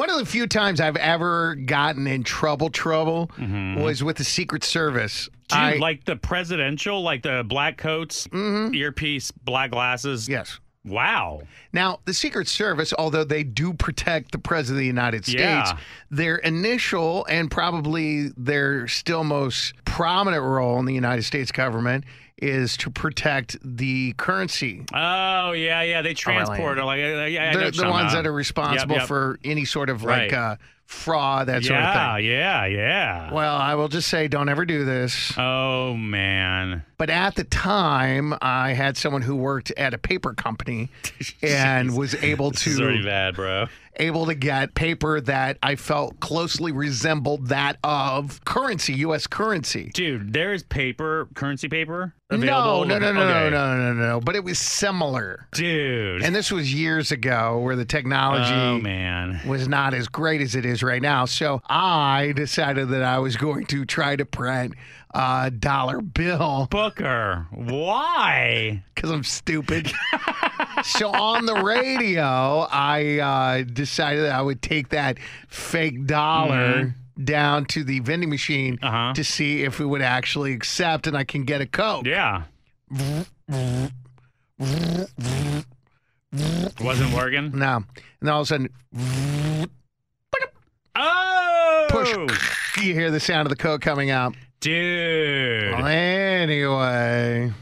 One of the few times I've ever gotten in trouble, trouble mm-hmm. was with the Secret Service. Dude, I- like the presidential, like the black coats, mm-hmm. earpiece, black glasses. yes. Wow. Now, the Secret Service, although they do protect the President of the United States, Yeah. their initial and probably their still most prominent role in the United States government is to protect the currency. Oh yeah, yeah. They transport like uh, yeah, know the the ones that are responsible Yep, yep. for any sort of Right. like uh, fraud, that sort of yeah, thing. yeah, yeah. yeah. Well, I will just say, don't ever do this. Oh man. But at the time, I had someone who worked at a paper company and was able This to bad, bro. able to get paper that I felt closely resembled that of currency, U.S. currency. Dude, there's paper, currency paper available. no, no, no, Okay. no, no, no, no. But it was similar. Dude. And this was years ago where the technology oh man. was not as great as it is right now. So I decided that I was going to try to print a dollar bill Booker, why? because I'm stupid. so on the radio, I uh, decided that I would take that fake dollar down to the vending machine. Uh-huh. to see if it would actually accept and I can get a Coke. Yeah. Wasn't working. No. And then all of a sudden, Oh, push, you hear the sound of the Coke coming out. dude. Well, Anyway.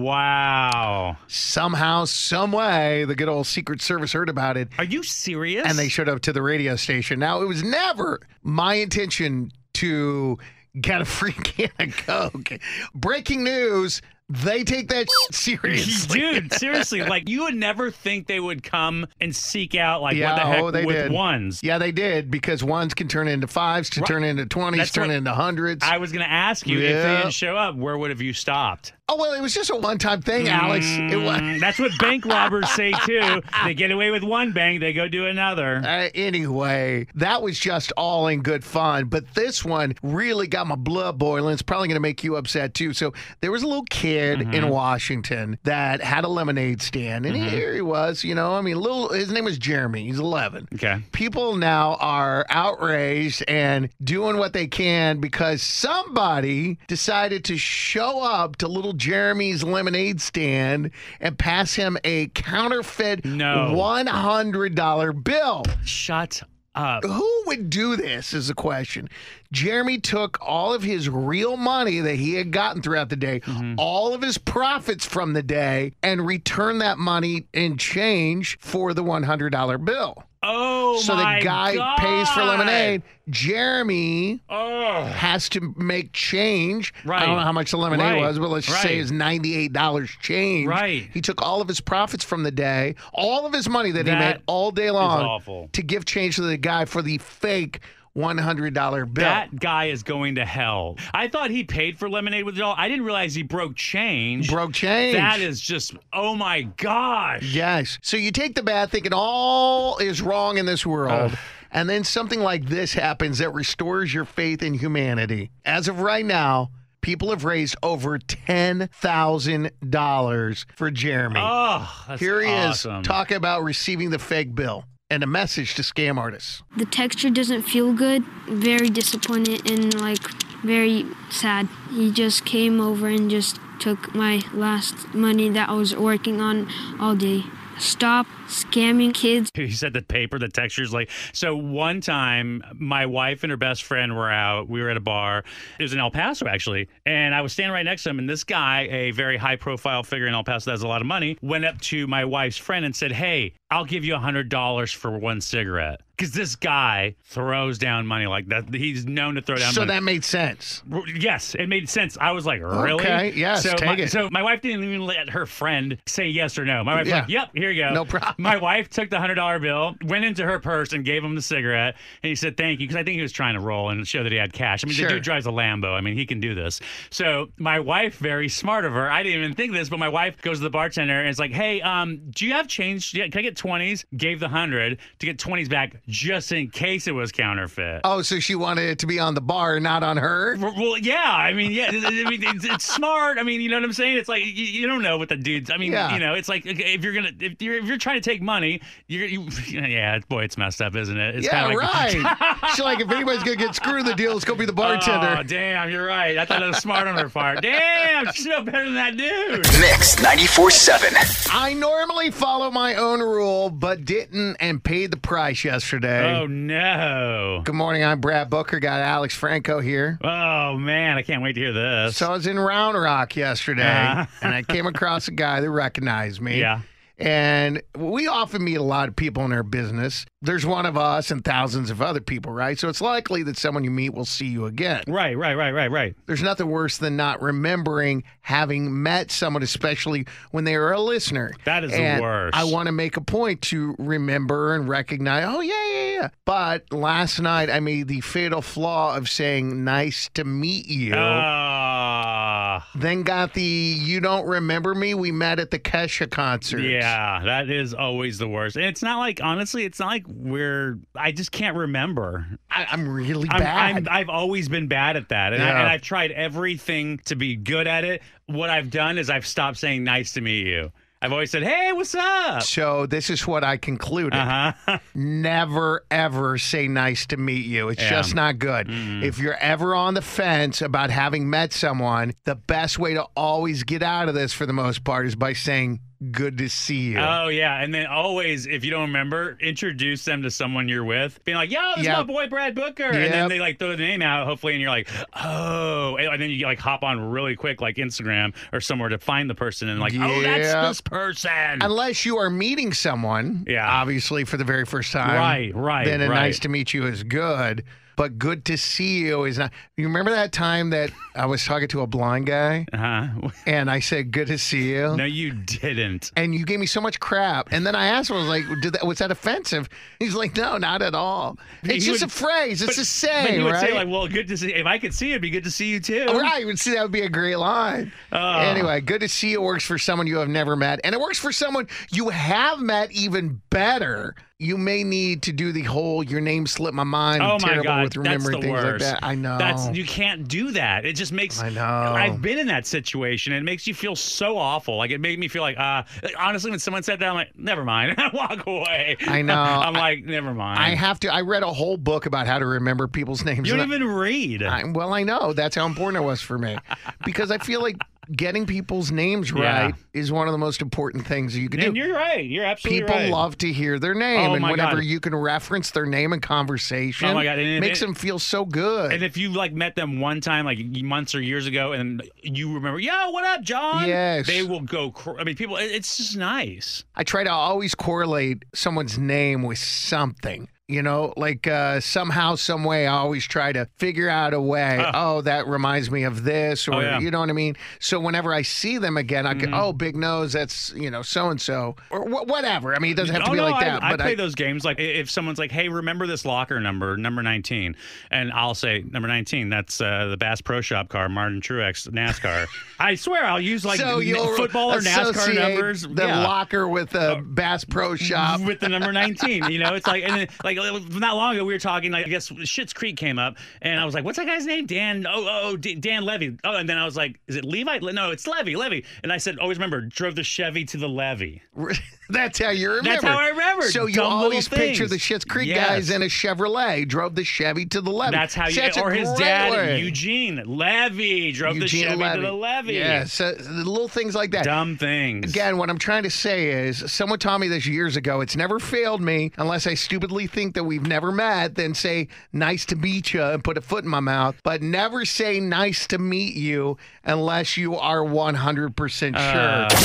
Wow. somehow, some way, the good old Secret Service heard about it Are you serious? and they showed up to the radio station. Now, it was never my intention to get a free can of Coke. Breaking news they take that seriously. Dude, seriously, like you would never think they would come and seek out like yeah, what the heck oh, they with did. ones. Yeah, they did because ones can turn into fives, can Right. turn into 20s, That's turn into hundreds. I was gonna ask you if they didn't show up, where would have you stopped? Oh, well, it was just a one time thing, Alex. It was. Mm, That's what bank robbers say too. They get away with one bank, they go do another. Uh, anyway, that was just all in good fun. But this one really got my blood boiling. It's probably going to make you upset too. So there was a little kid Mm-hmm. in Washington that had a lemonade stand, and Mm-hmm. here he was. You know, I mean, little. His name was Jeremy. He's 11. Okay. People now are outraged and doing what they can because somebody decided to show up to little Jeremy's lemonade stand and pass him a counterfeit No. $100 bill. Shut up. Who would do this is the question. Jeremy took all of his real money that he had gotten throughout the day, Mm-hmm. all of his profits from the day, and returned that money in change for the $100 bill. Oh so the guy God. pays for lemonade. Jeremy Oh. has to make change. Right. I don't know how much the lemonade Right. was, but let's just say it's $98 change. Right. He took all of his profits from the day, all of his money that, he made all day long to give change to the guy for the fake $100 bill. That guy is going to hell. I thought he paid for lemonade with it all. I didn't realize he broke change. Broke change. That is just oh my gosh. Yes. So you take the bad thinking all is wrong in this world. And then something like this happens that restores your faith in humanity. As of right now, people have raised over $10,000 for Jeremy. Oh, that's Here he awesome. is talking about receiving the fake bill and a message to scam artists. The texture doesn't feel good. Very disappointed and like very sad. He just came over and just took my last money that I was working on all day. stop scamming kids. He said the paper, the textures like so one time my wife and her best friend were out. We were at a bar. It was in El Paso actually. And I was standing right next to him and this guy, a very high profile figure in El Paso that has a lot of money, went up to my wife's friend and said, Hey, I'll give you a hundred dollars for one cigarette. Because this guy throws down money like that. He's known to throw down So money. that made sense. Yes, it made sense. I was like, really? Okay, yes, So take my, it. so my wife didn't even let her friend say yes or no. My wife's Yeah. like, yep, here you go. No problem. My wife took the hundred dollar bill, went into her purse, and gave him the cigarette. And he said, thank you, because I think he was trying to roll and show that he had cash. I mean, Sure. the dude drives a Lambo. I mean, he can do this. So my wife, very smart of her, I didn't even think this, but my wife goes to the bartender and is like, hey, um, do you have change? Can I get twenties? Gave the hundred to get twenties back just in case it was counterfeit. Oh, so she wanted it to be on the bar, not on her? Well, yeah. I mean, yeah. I mean, it's, it's smart. I mean, you know what I'm saying? It's like you, you don't know what the dudes. I mean, Yeah. you know, it's like okay, if you're gonna if you're if you're trying to take money, you're you. Yeah, boy, it's messed up, isn't it? It's yeah, kinda like, right. She's like, if anybody's gonna get screwed in the deal, it's gonna be the bartender. Oh, damn, you're right. I thought it was smart on her part. Damn, she's no better than that dude. Mix ninety four seven. I normally follow my own rule, but didn't and paid the price yesterday. Oh no. Good morning. I'm Brad Booker. Got Alex Franco here. Oh man, I can't wait to hear this. So I was in Round Rock yesterday, Uh-huh. and I came across a guy that recognized me. Yeah. And we often meet a lot of people in our business. There's one of us and thousands of other people, right? So it's likely that someone you meet will see you again. Right, right, right, right, right. There's nothing worse than not remembering having met someone, especially when they are a listener. That is the worst. I want to make a point to remember and recognize, oh, yeah, yeah, yeah. But last night I made the fatal flaw of saying, nice to meet you. Ah. Ah. then got the, you don't remember me? We met at the Kesha concert. Yeah, that is always the worst. And it's not like honestly, it's not like we're. I just can't remember. I, I'm really I'm, bad. I'm, I've always been bad at that, and, I, and I've tried everything to be good at it. What I've done is I've stopped saying "nice to meet you." I've always said, "Hey, what's up?" so this is what I concluded. Uh huh. never ever say nice to meet you. It's Yeah. just not good. If you're ever on the fence about having met someone, the best way to always get out of this for the most part is by saying good to see you. Oh yeah, and then always, if you don't remember, introduce them to someone you're with, being like, "Yo, this is my boy Brad Booker," and then they like throw the name out, hopefully, and you're like, "Oh," and then you like hop on really quick, like Instagram or somewhere to find the person, and like, "Oh, that's this person." Unless you are meeting someone, Yeah. obviously for the very first time, Right, right, Then a right. nice to meet you is good, but good to see you is not. You remember that time that I was talking to a blind guy Uh-huh. and I said, "Good to see you." No, you didn't. and you gave me so much crap. And then I asked him, I was like, Did that, was that offensive? He's like, no, not at all. It's He just would- a phrase. It's But- a saying, But he would right? say like, "Well, good to see. If I could see you, it'd be good to see you too." Right, would see that would be a great line. Oh. Anyway, good to see you works for someone you have never met, and it works for someone you have met even better. You may need to do the whole "your name slipped my mind." Oh I'm my terrible god, with remembering that's the things worst. like that. I know. That's you can't do that. It just makes. I know. I've been in that situation. and It makes you feel so awful. Like it made me feel like, uh, honestly, when someone said that, I'm like, never mind. I walk away. I know. I'm like, never mind. I have to. I read a whole book about how to remember people's names. you don't and I- even read. I, well, I know that's how important it was for me because I feel like getting people's names Yeah. right is one of the most important things you can do. and you're right. You're absolutely right. People right. love to hear their name, Oh, and my whenever God. you can reference their name in conversation, Oh, my God. And if makes it- them feel so good. And if you like met them one time, like months or years ago, and you remember, yo, what up, John? Yes. They will go. Cr- I mean, people. it- It's just nice. I try to always correlate someone's name with something. You know, like uh, somehow, some way, I always try to figure out a way. oh, that reminds me of this, or Oh, yeah. You know what I mean. So whenever I see them again, I go, "Oh, big nose, that's you know so and so, or wh- whatever." I mean, it doesn't have to oh, be no, like I, that. I but play I, those games like if someone's like, "Hey, remember this locker number, number 19," and I'll say number 19. That's uh, the Bass Pro Shop car, Martin Truex NASCAR. I swear, I'll use like so n- football or NASCAR numbers. The yeah. locker with the Bass Pro Shop. with the number 19 you know it's like and then, like not long ago we were talking i guess Schitt's creek came up and i was like what's that guy's name? Dan oh oh, oh D- dan levy. Oh and then i was like is it levi? No it's levy levy. And i said always remember drove the chevy to the levy That's how you remember. That's how I remember. So you Dumb always picture the things. Schitt's Creek Yes. guys in a Chevrolet, drove the Chevy to the levee. That's how you, Such a or his dad, way. Eugene Levy, drove the Chevy Levy. to the levee. Yeah, so the little things like that. Dumb things. Again, what I'm trying to say is someone taught me this years ago. It's never failed me unless I stupidly think that we've never met, then say, nice to meet you and put a foot in my mouth. But never say nice to meet you unless you are 100% Uh, sure.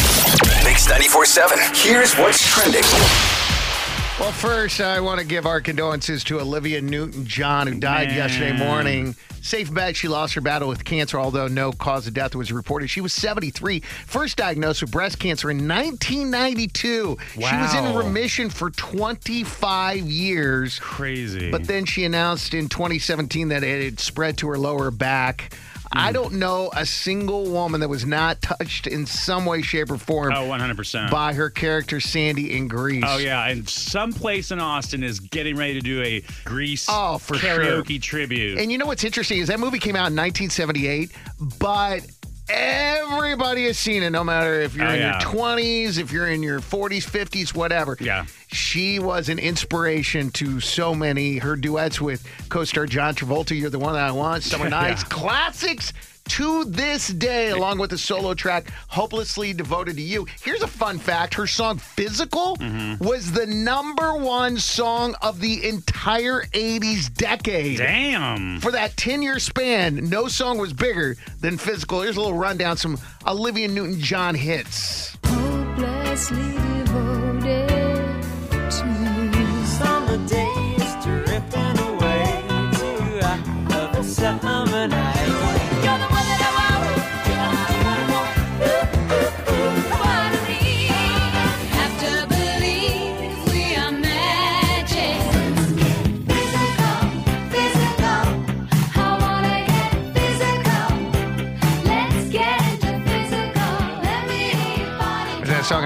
Mix 94.7. Here's what's trending. Well, first, I want to give our condolences to Olivia Newton John, who died Man. yesterday morning. Safe bet she lost her battle with cancer, although no cause of death was reported. She was 73, first diagnosed with breast cancer in 1992. She was in remission for 25 years. Crazy. But then she announced in 2017 that it had spread to her lower back. I don't know a single woman that was not touched in some way, shape, or form oh, 100%. by her character Sandy in Grease. Oh yeah, and some place in Austin is getting ready to do a Grease Oh, for sure. karaoke tribute. And you know what's interesting is that movie came out in 1978, but everybody has seen it, no matter if you're Oh, in yeah. your 20s, if you're in your 40s, 50s, whatever. Yeah. She was an inspiration to so many. Her duets with co star John Travolta, You're the One That I Want, Summer Nights, Yeah. classics. To this day, along with the solo track Hopelessly Devoted to You. Here's a fun fact her song Physical Mm-hmm. was the number one song of the entire 80s decade. Damn. For that 10 year span, no song was bigger than Physical. Here's a little rundown some Olivia Newton John hits. hopelessly devoted. Summer days drifting away to a summer night.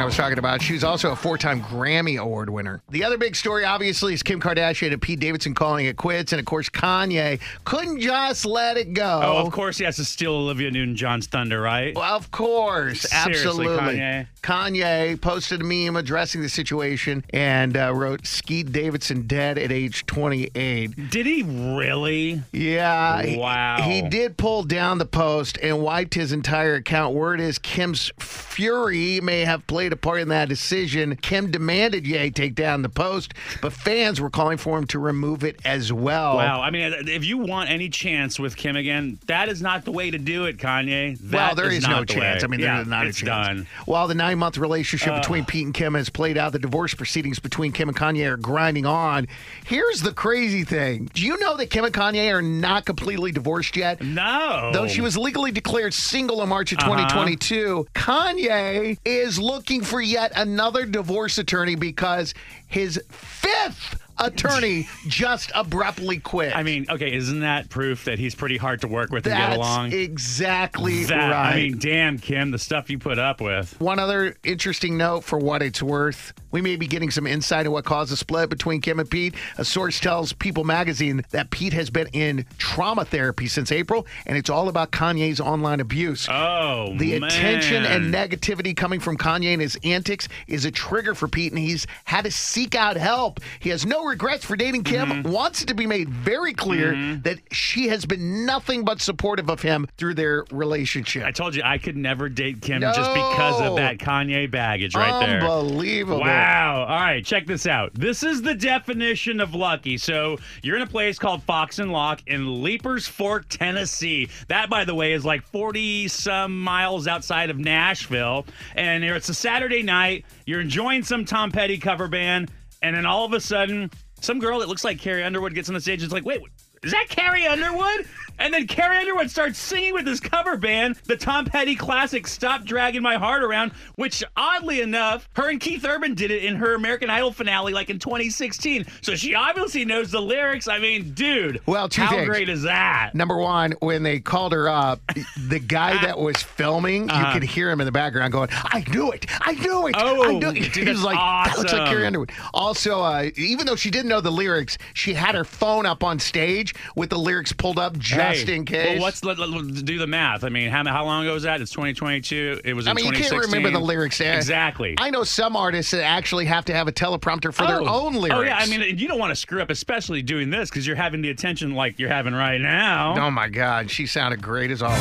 Was talking about. She was also a four time Grammy Award winner. The other big story, obviously, is Kim Kardashian and Pete Davidson calling it quits. And of course, Kanye couldn't just let it go. Oh, of course he has to steal Olivia Newton-John's thunder, right? Well, of course, Seriously, absolutely. Kanye. Kanye posted a meme addressing the situation and uh, wrote Skete Davidson dead at age 28. Did he really? Yeah. he- Wow. He, did pull down the post and wiped his entire account. Word is Kim's fury may have played a part in that decision. Kim demanded Ye take down the post, but fans were calling for him to remove it as well. Wow. I mean, if you want any chance with Kim again, that is not the way to do it, Kanye. well, there is, not no the chance. way. I mean, yeah, there's not it's a chance. done. While the nine month relationship between Pete and Kim has played out, the divorce proceedings between Kim and Kanye are grinding on. Here's the crazy thing Do you know that Kim and Kanye are not completely divorced yet? No. Though she was legally declared single in March of Uh-huh. 2022, Kanye is looking for yet another divorce attorney because his fifth attorney just abruptly quit. I mean, okay, isn't that proof that he's pretty hard to work with and get along? exactly That- right. I mean, damn, Kim, the stuff you put up with. One other interesting note for what it's worth. We may be getting some insight on what caused the split between Kim and Pete. A source tells People magazine that Pete has been in trauma therapy since April, and it's all about Kanye's online abuse. Oh, the man. attention and negativity coming from Kanye and his antics is a trigger for Pete, and he's had to seek out help. He has no regrets for dating Kim, Mm-hmm. wants it to be made very clear that she has been nothing but supportive of him through their relationship. I told you I could never date Kim just because of that Kanye baggage right there. Unbelievable. Wow. All right, check this out. This is the definition of lucky. So you're in a place called Fox and Locke in Leiper's Fork, Tennessee. That, by the way, is like 40 some miles outside of Nashville. And it's a Saturday night. You're enjoying some Tom Petty cover band. And then all of a sudden, some girl that looks like Carrie Underwood gets on the stage and is like, wait, is that Carrie Underwood? And then Carrie Underwood starts singing with this cover band, the Tom Petty classic Stop Dragging My Heart Around, which oddly enough, her and Keith Urban did it in her American Idol finale like in 2016. So she obviously knows the lyrics. I mean, dude, Well, two how things. great is that? Number one, when they called her up, the guy that was filming, you could hear him in the background going, "I knew it! I knew it! Uh-huh. Oh, I knew it!" dude, He was like, "That looks like. Carrie Underwood." Also, uh, even though she didn't know the lyrics, she had her phone up on stage with the lyrics pulled up just Hey, in case? Well, let's let, let, do the math. I mean, how, how long ago was that? It's 2022. It was. In I mean, you can't remember the lyrics. eh? Exactly. I know some artists that actually have to have a teleprompter for their Oh. own lyrics. Oh yeah, I mean, you don't want to screw up, especially doing this because you're having the attention like you're having right now. Oh my God, she sounded great as always.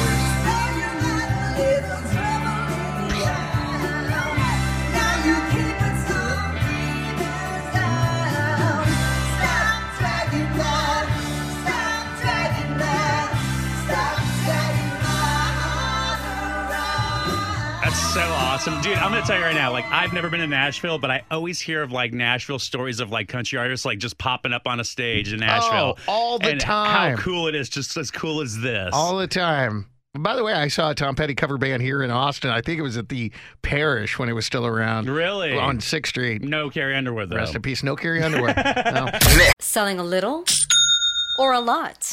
Awesome, dude. I'm gonna tell you right now. Like, I've never been to Nashville, but I always hear of like Nashville stories of like country artists like just popping up on a stage in Nashville Oh, all the and time. How cool it is, just as cool as this. All the time. By the way, I saw a Tom Petty cover band here in Austin. I think it was at the Parish when it was still around. Really? On 6th Street. no Carrie Underwood though. Rest in peace. No carry underwear. No. Selling a little or a lot?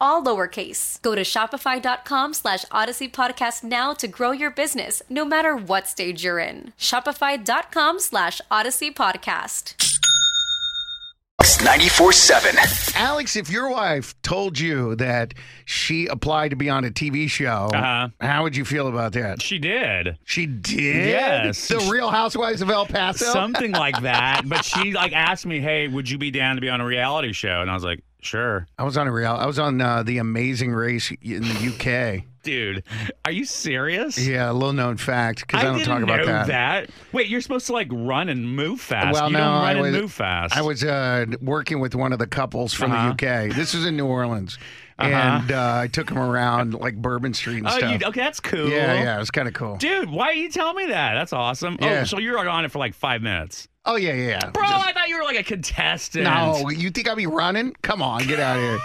all lowercase. Go to shopify.com slash odyssey podcast now to grow your business, no matter what stage you're in. Shopify.com slash odyssey podcast. 94 7. Alex, if your wife told you that she applied to be on a TV show, Uh-huh. how would you feel about that? She did. She did? Yes. The Real Housewives of El Paso? Something like that. But she like asked me, "Hey, would you be down to be on a reality show?" And I was like, "Sure." I was on a real. I was on uh, the Amazing Race in the UK. Dude, are you serious? Yeah, a little known fact because I, don't didn't talk about know that. Wait, you're supposed to like run and move fast. Well, you no, don't run I and was, move fast. I was uh, working with one of the couples from Uh-huh. the UK. This was in New Orleans, Uh-huh. and uh, I took him around like Bourbon Street and Oh, stuff. you, okay, that's cool. Yeah, yeah, it was kind of cool. Dude, why are you telling me that? That's awesome. Yeah. Oh, so you were on it for like five minutes. Oh yeah, yeah. yeah. Bro, Just- I thought you were like a contestant. no, you think I'd be running? Come on, get out of here.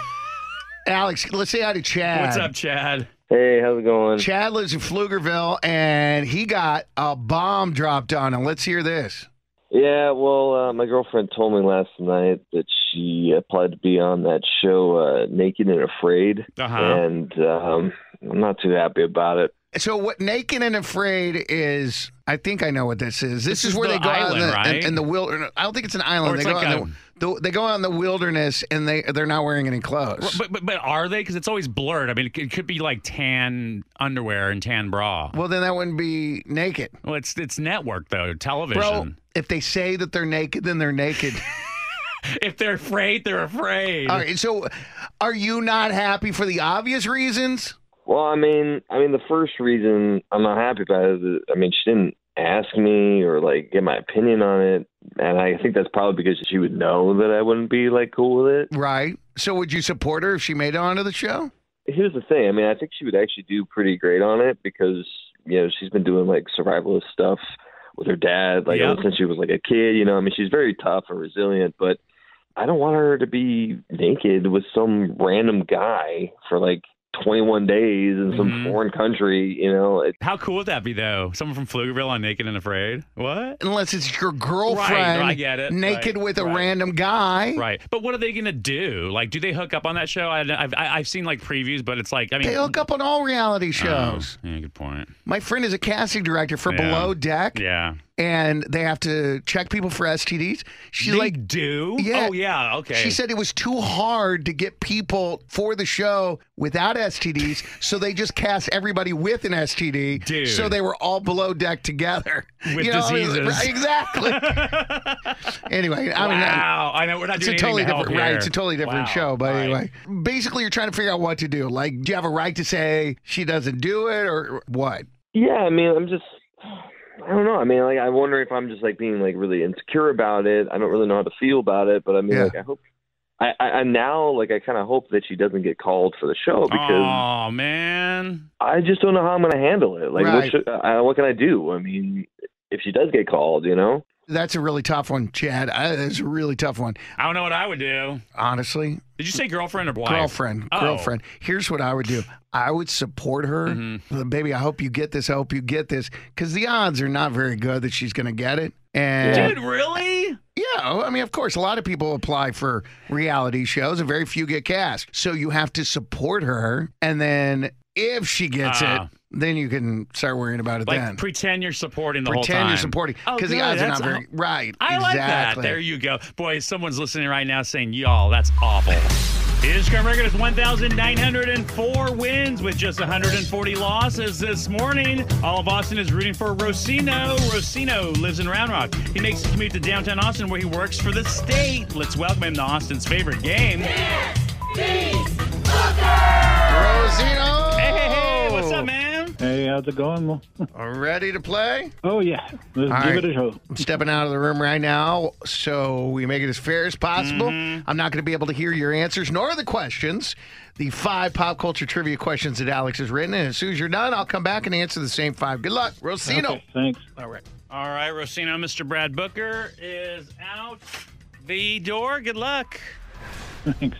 Alex, let's say hi to Chad. What's up, Chad? Hey, how's it going? Chad lives in Pflugerville, and he got a bomb dropped on him. Let's hear this. Yeah, well, uh, my girlfriend told me last night that she applied to be on that show, uh, Naked and Afraid, Uh-huh. and um, I'm not too happy about it. So what Naked and Afraid is? I think I know what this is. This, This is, is where the they go out in the, right? in the wilderness. I don't think it's an island. It's they go like out a- in the, the, they go out in the wilderness and they they're not wearing any clothes. But, but but are they? Because it's always blurred. I mean, it could, it could be like tan underwear and tan bra. well, then that wouldn't be naked, Well, it's it's network though, television. bro. If they say that they're naked, then they're naked. If they're afraid, they're afraid. All right. So, are you not happy for the obvious reasons? Well, I mean, I mean, the first reason I'm not happy about it is, that, I mean, she didn't ask me or like get my opinion on it, and I think that's probably because she would know that I wouldn't be like cool with it. Right. So, would you support her if she made it onto the show? Here's the thing. I mean, I think she would actually do pretty great on it because you know she's been doing like survivalist stuff with her dad, like Yeah. ever since she was like a kid. You know, I mean, she's very tough and resilient, but I don't want her to be naked with some random guy for like 21 days in some Mhm. foreign country. You know, it, How cool would that be though? Someone from Pflugerville on Naked and Afraid. What? Unless it's your girlfriend Right, I get it. naked Right, with a random guy. Right, but what are they gonna do? Like, do they hook up on that show? I, I've I- I've seen like previews, but it's like I mean, They hook up on all reality Oh, shows. yeah, good point. My friend is a casting director for Yeah. Below Deck. Yeah, and they have to check people for STDs. She's They like, do? Yeah. Oh, yeah. Okay. She said it was too hard to get people for the show without STDs, so they just cast everybody with an STD. Dude. So they were all below deck together. With You know, diseases. right, exactly. anyway, I mean, wow. I know we're not it's doing a totally anything to help different, right? It's a totally different Wow. show. But All right. anyway, basically, you're trying to figure out what to do. Like, do you have a right to say she doesn't do it, or what? Yeah, I mean, I'm just, I don't know. I mean, like, I wonder if I'm just like being like really insecure about it. I don't really know how to feel about it, but I mean, Yeah. like, I hope. I, I, I now like I kind of hope that she doesn't get called for the show because Oh man. I just don't know how I'm going to handle it. Like, Right. what, should, I, what can I do? I mean, if she does get called, you know. That's a really tough one, Chad. Uh, That's a really tough one. I don't know what I would do. Honestly, Did you say girlfriend or wife? girlfriend, Oh. girlfriend. Here's what I would do. I would support her. Mm-hmm. Baby, I hope you get this. I hope you get this. Because the odds are not very good that she's going to get it. And Dude, really? yeah, I mean, of course, a lot of people apply for reality shows and very few get cast. So you have to support her. And then if she gets Ah. it, then you can start worrying about it Like then. pretend you're supporting the whole Pretend time. you're supporting. Oh, Because the odds are not very. how- right. I like that. exactly. There you go. Boy, someone's listening right now saying, y'all, that's awful. His current record is 1,904 wins with just 140 losses this morning. All of Austin is rooting for Rosino. Rosino lives in Round Rock. He makes the commute to downtown Austin where he works for the state. Let's welcome him to Austin's favorite game. Rosino! Hey, hey, hey, what's up, man? Hey, how's it going? Ready to play? Oh yeah, let's All give right. it a show. I'm stepping out of the room right now, so we make it as fair as possible. Mm-hmm. I'm not going to be able to hear your answers nor the questions. The five pop culture trivia questions that Alex has written, and as soon as you're done, I'll come back and answer the same five. Good luck, Rosino. Okay, thanks. All right. All right, Rosino, Mr. Brad Booker is out the door. Good luck. Thanks.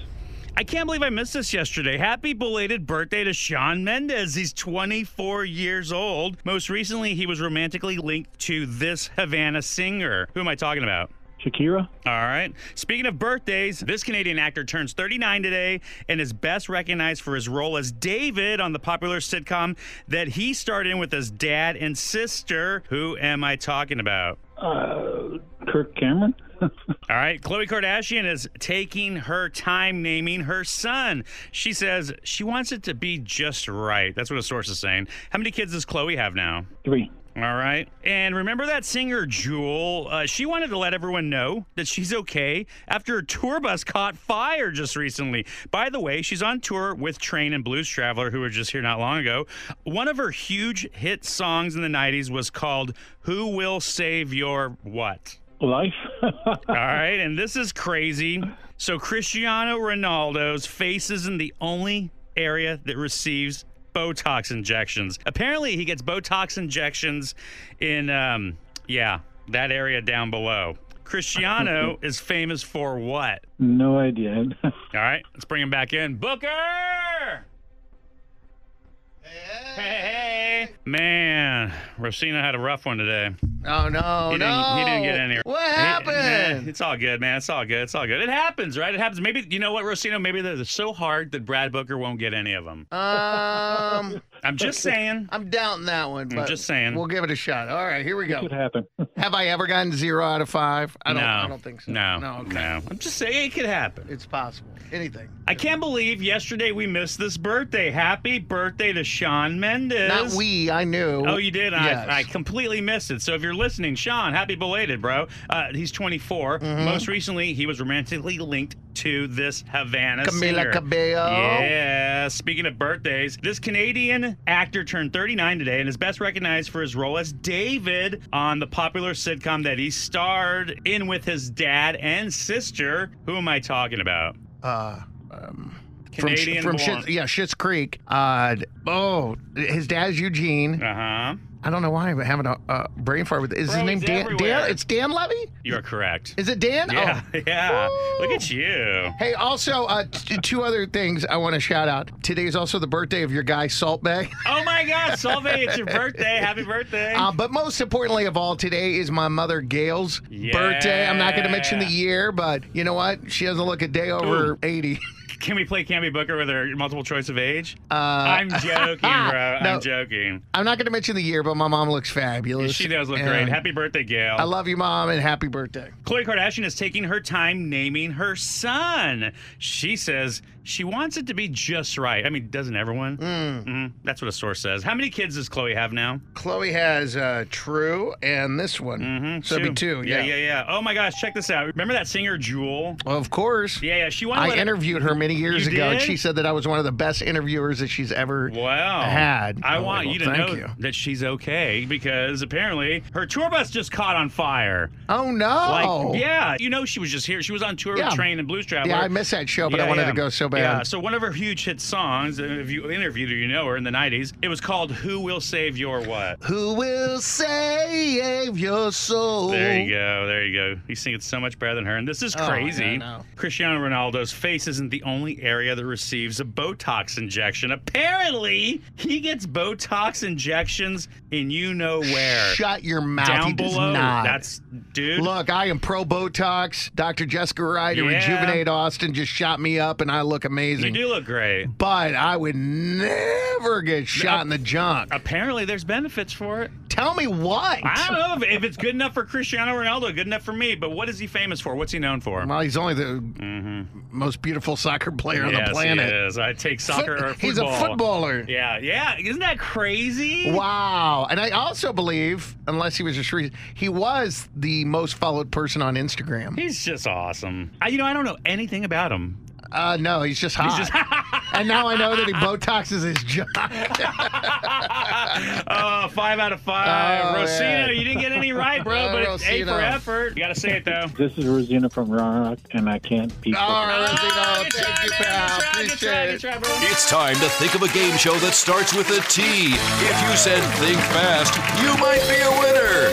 I can't believe I missed this yesterday. Happy belated birthday to Shawn Mendes. He's 24 years old. Most recently, he was romantically linked to this Havana singer. Who am I talking about? Shakira. All right. Speaking of birthdays, this Canadian actor turns 39 today and is best recognized for his role as David on the popular sitcom that he starred in with his dad and sister. Who am I talking about? Uh, Kirk Cameron. All right, Khloe Kardashian is taking her time naming her son. She says she wants it to be just right. That's what a source is saying. How many kids does Khloe have now? Three. All right. And remember that singer, Jewel? Uh, she wanted to let everyone know that she's okay after a tour bus caught fire just recently. By the way, she's on tour with Train and Blues Traveler, who were just here not long ago. One of her huge hit songs in the 90s was called Who Will Save Your What? Life. All right, and this is crazy. So Cristiano Ronaldo's face isn't the only area that receives Botox injections. Apparently, he gets Botox injections in, um, yeah, that area down below. Cristiano is famous for what? no idea. All right, let's bring him back in. Booker! Hey, hey, man, Rosina had a rough one today. Oh no, He no! didn't, he didn't get any. What He- happened? it's all good, man. It's all good. It's all good. It happens, right? It happens. Maybe you know what, Rosina? Maybe they're so hard that Brad Booker won't get any of them. Um, I'm just saying. I'm doubting that one, but just saying. We'll give it a shot. All right, here we go. Could happen. Have I ever gotten zero out of five? I don't. no, I don't think so. No, no. Okay. no. I'm just saying it could happen. It's possible. Anything. I can't believe yesterday we missed this birthday. Happy birthday to Shawn Mendes. Not we. I knew. Oh, you did? Yes. I, I completely missed it. So if you're listening, Shawn, happy belated, bro. Uh, he's 24. Mm-hmm. Most recently, he was romantically linked to this Havana Camila singer. Cabello. Yeah. Speaking of birthdays, this Canadian actor turned 39 today and is best recognized for his role as David on the popular sitcom that he starred in with his dad and sister. Who am I talking about? Uh, um, Canadian from, from yeah, Schitt's Creek. Uh, oh, his dad's Eugene. Uh huh. I don't know why I'm having a uh, brain fart with. Is Bro, his name Dan? Dan? It's Dan Levy. You are correct. Is it Dan? Yeah, Oh. yeah. Look at you. Hey, also, uh, t- two other things I want to shout out. Today is also the birthday of your guy, Salt Bae. Oh my God, Solve, it's your birthday. Happy birthday. Uh, but most importantly of all, today is my mother Gail's birthday. I'm not going to mention the year, but you know what? She doesn't look a day over 80. Can we play Cammy Booker with her multiple choice of age? Uh, I'm joking, bro. No. I'm joking. I'm not going to mention the year, but my mom looks fabulous. She does look And great. Happy birthday, Gail. I love you, mom, and happy birthday. Khloe Kardashian is taking her time naming her son. She says she wants it to be just right. I mean, doesn't everyone? Mm. Mhm. That's what a source says. How many kids does Khloe have now? Khloe has uh, True and this one. Mm-hmm. So it'd be two. Yeah, Yeah, yeah, yeah. Oh my gosh, check this out. Remember that singer Jewel? Of course. Yeah, yeah. She wanted. I let her- interviewed her many years You ago, and she said that I was one of the best interviewers that she's ever Wow. had. I I'm want you to know you. that she's okay because apparently her tour bus just caught on fire. Oh no! Like, yeah, you know she was just here. She was on tour Yeah. with Train and Blues Traveler. Yeah, I missed that show, but I wanted yeah. to go so bad. Yeah, so one of her huge hit songs, uh, if you interviewed her, you know her in the '90s. It was called "Who Will Save Your What." Who will save your soul? There you go. There you go. You sing it so much better than her. And this is Oh, crazy. yeah, I know. Cristiano Ronaldo's face isn't the only area that receives a Botox injection. Apparently, he gets Botox injections in you know where. Shut your mouth. Down he does below. not. That's dude. Look, I am pro Botox. Dr. Jessica Wright at Yeah. Rejuvenate Austin just shot me up, and I look you amazing. You do look great. But I would never get shot in the junk. Apparently, there's benefits for it. Tell me what? I don't know if, if it's good enough for Cristiano Ronaldo, good enough for me. But what is he famous for? What's he known for? Well, he's only the mm-hmm. most beautiful soccer player on the planet. He is. I take soccer Foot- He's a footballer. Yeah, yeah. Isn't that crazy? Wow. And I also believe, unless he was just re- he was the most followed person on Instagram. He's just awesome. I, you know, I don't know anything about him. Uh, no, he's just hot. just- and now I know that he Botoxes his junk. oh, five out of five. Oh, Rosina, man. you didn't get any right, bro, Oh, but it's A for effort. You got to say it, though. This is Rosina from Roanoke, and I can't beat All right, Ah, Rosino, good thank try, you, man. pal. Good try, good try, Appreciate it. It's time to think of a game show that starts with a T. If you said think fast, you might be a winner.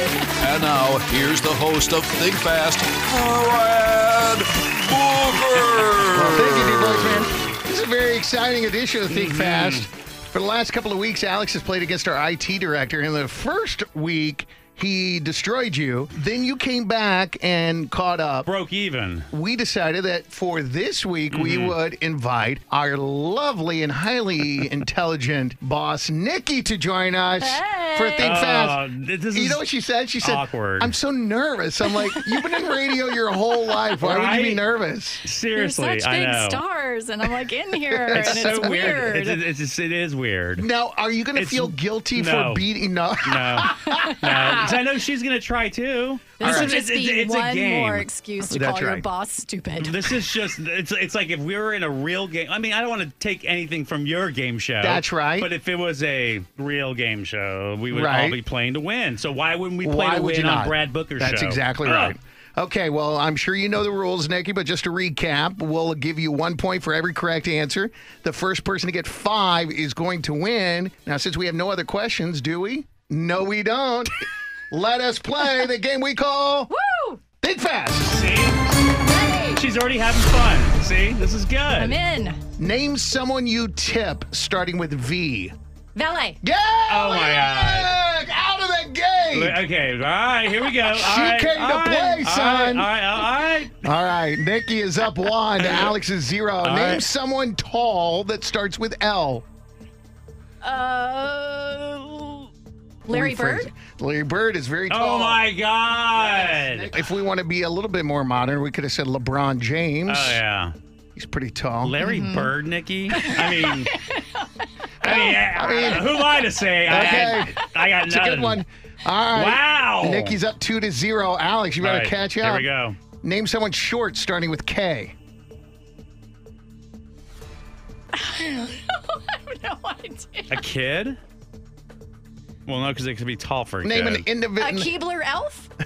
And now, here's the host of Think Fast, Brad Booger. Well, thank you, D-Boys, man. This is a very exciting edition of Think mm-hmm. Fast. For the last couple of weeks, Alex has played against our IT director. In the first week, he destroyed you. Then you came back and caught up. Broke even. We decided that for this week, we would invite our lovely and highly intelligent boss, Nikki, to join us for Think Uh, Fast. this is You know what she said? She said, awkward. I'm so nervous. I'm like, you've been in radio your whole life. Why would you be nervous? Seriously, You're such I big know. stars, and I'm like in here, It's and so it's weird. weird. It's, it's, just- it is weird. Now, are you going to feel guilty no. for beating? up? No, no. 'Cause I know she's gonna try too. this It's- would it's, just it's, be it's a one game. more excuse to That's call your boss stupid. This is just it's it's like if we were in a real game. I mean, I don't want to take anything from your game show. That's right. But if it was a real game show, we would all be playing to win. So why wouldn't we play Why to would win you on not? Brad Booker's That's show? That's exactly Ugh. right. Okay, well, I'm sure you know the rules, Nikki, but just to recap, we'll give you one point for every correct answer. The first person to get five is going to win. Now, since we have no other questions, do we? No, we don't. Let us play the game we call Woo! Think Fast. See, Hey, she's already having fun. See, this is good. I'm in. Name someone you tip starting with V. Valet. Yeah! Oh, my God. Out of the gate! Okay, all right, here we go. All She right, came to all right, play, all son. right, all right, all right. All right, Nikki is up one. Alex is zero. Name right. someone tall that starts with L. Uh, Larry Bird. it. Larry Bird is very tall. Oh my God. If we want to be a little bit more modern, we could have said LeBron James. Oh yeah. He's pretty tall. Larry Mm-hmm. Bird, Nikki. I mean, I mean, I mean- who am I to say? I, Okay. I, I got It's a good one. All right. Wow. Nikki's up two to zero. Alex, you better right, catch Here up. we go. Name someone short starting with K. I have no idea. A kid? Well, no, because it could be tall for a Name kid. an A individual. Keebler elf.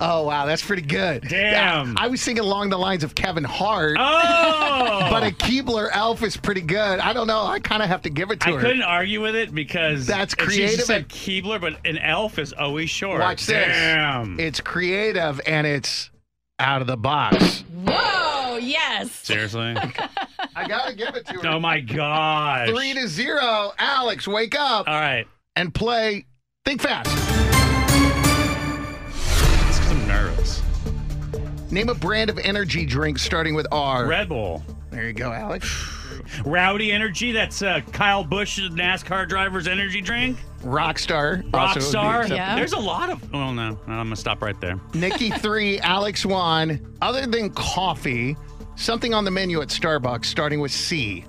Oh wow, that's pretty good. Damn. I was thinking along the lines of Kevin Hart. Oh! But a Keebler elf is pretty good. I don't know. I kind of have to give it to her. I her. couldn't argue with it because That's She creative just said and- Keebler, but an elf is always short. Watch this. Damn. It's creative and it's out of the box. Whoa! Yes. Seriously? I gotta give it to her. oh my gosh. Three to zero. Alex, wake up All right. And play. Think fast. It's because I'm nervous. Name a brand of energy drink starting with R. Red Bull. There you go, Alex. Rowdy Energy, that's uh, Kyle Busch, NASCAR driver's energy drink. Rockstar. also would be Rockstar. acceptable. There's a lot of. Oh, no. I'm going to stop right there. Nikki three, Alex one. Other than coffee, something on the menu at Starbucks starting with C.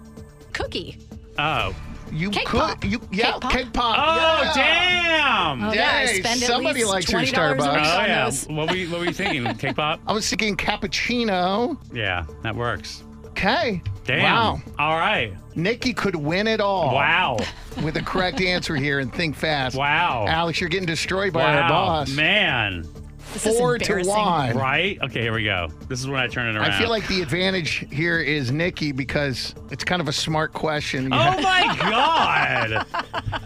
Cookie. Oh. You Cake could, pop. you yeah, Cake pop? cake pop. Oh, yeah. damn. Oh, yeah, I spend at somebody least likes your $20 a Starbucks. week Oh, yeah. What were, you, what were you thinking? Cake pop? I was thinking cappuccino. Yeah, that works. Okay. Damn. Wow. All right. Nikki could win it all. Wow. With the correct answer here and think fast. Wow. Alex, you're getting destroyed by wow. our boss. Man. This Four to one. Right? Okay, here we go. This is when I turn it around. I feel like the advantage here is Nikki because it's kind of a smart question. Oh have- my God!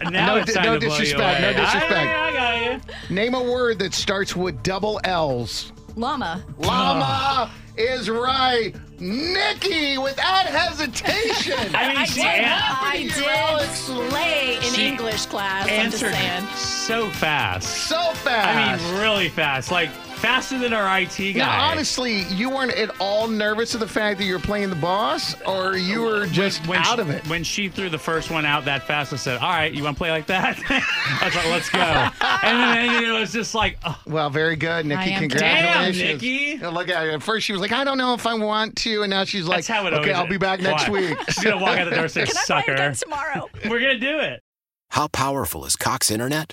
now No it's di- time no to blow you disrespect, no disrespect. I, I got you. Name a word that starts with double L's. Llama. Llama is right. Nikki, without hesitation. I mean, I she did, an- I you, did Alex. slay in She English class. I'm just answered saying. so fast. so fast. I mean, really fast. Like faster than our IT guy. now, honestly, you weren't at all nervous of the fact that you were playing the boss, or you were just when out she, of it? When she threw the first one out that fast, I said, "All right, you want to play like that?" I was like, "Let's go." and then it was just like, oh, Well, very good, Nikki. Congratulations. Damn, Nikki. You Look at her. At first, she was like, "I don't know if I want to," and now she's like, "That's how it "Okay, I'll be back next What? week." She's gonna walk out the door and say, Can I play "Sucker." again tomorrow? We're gonna do it. How powerful is Cox Internet?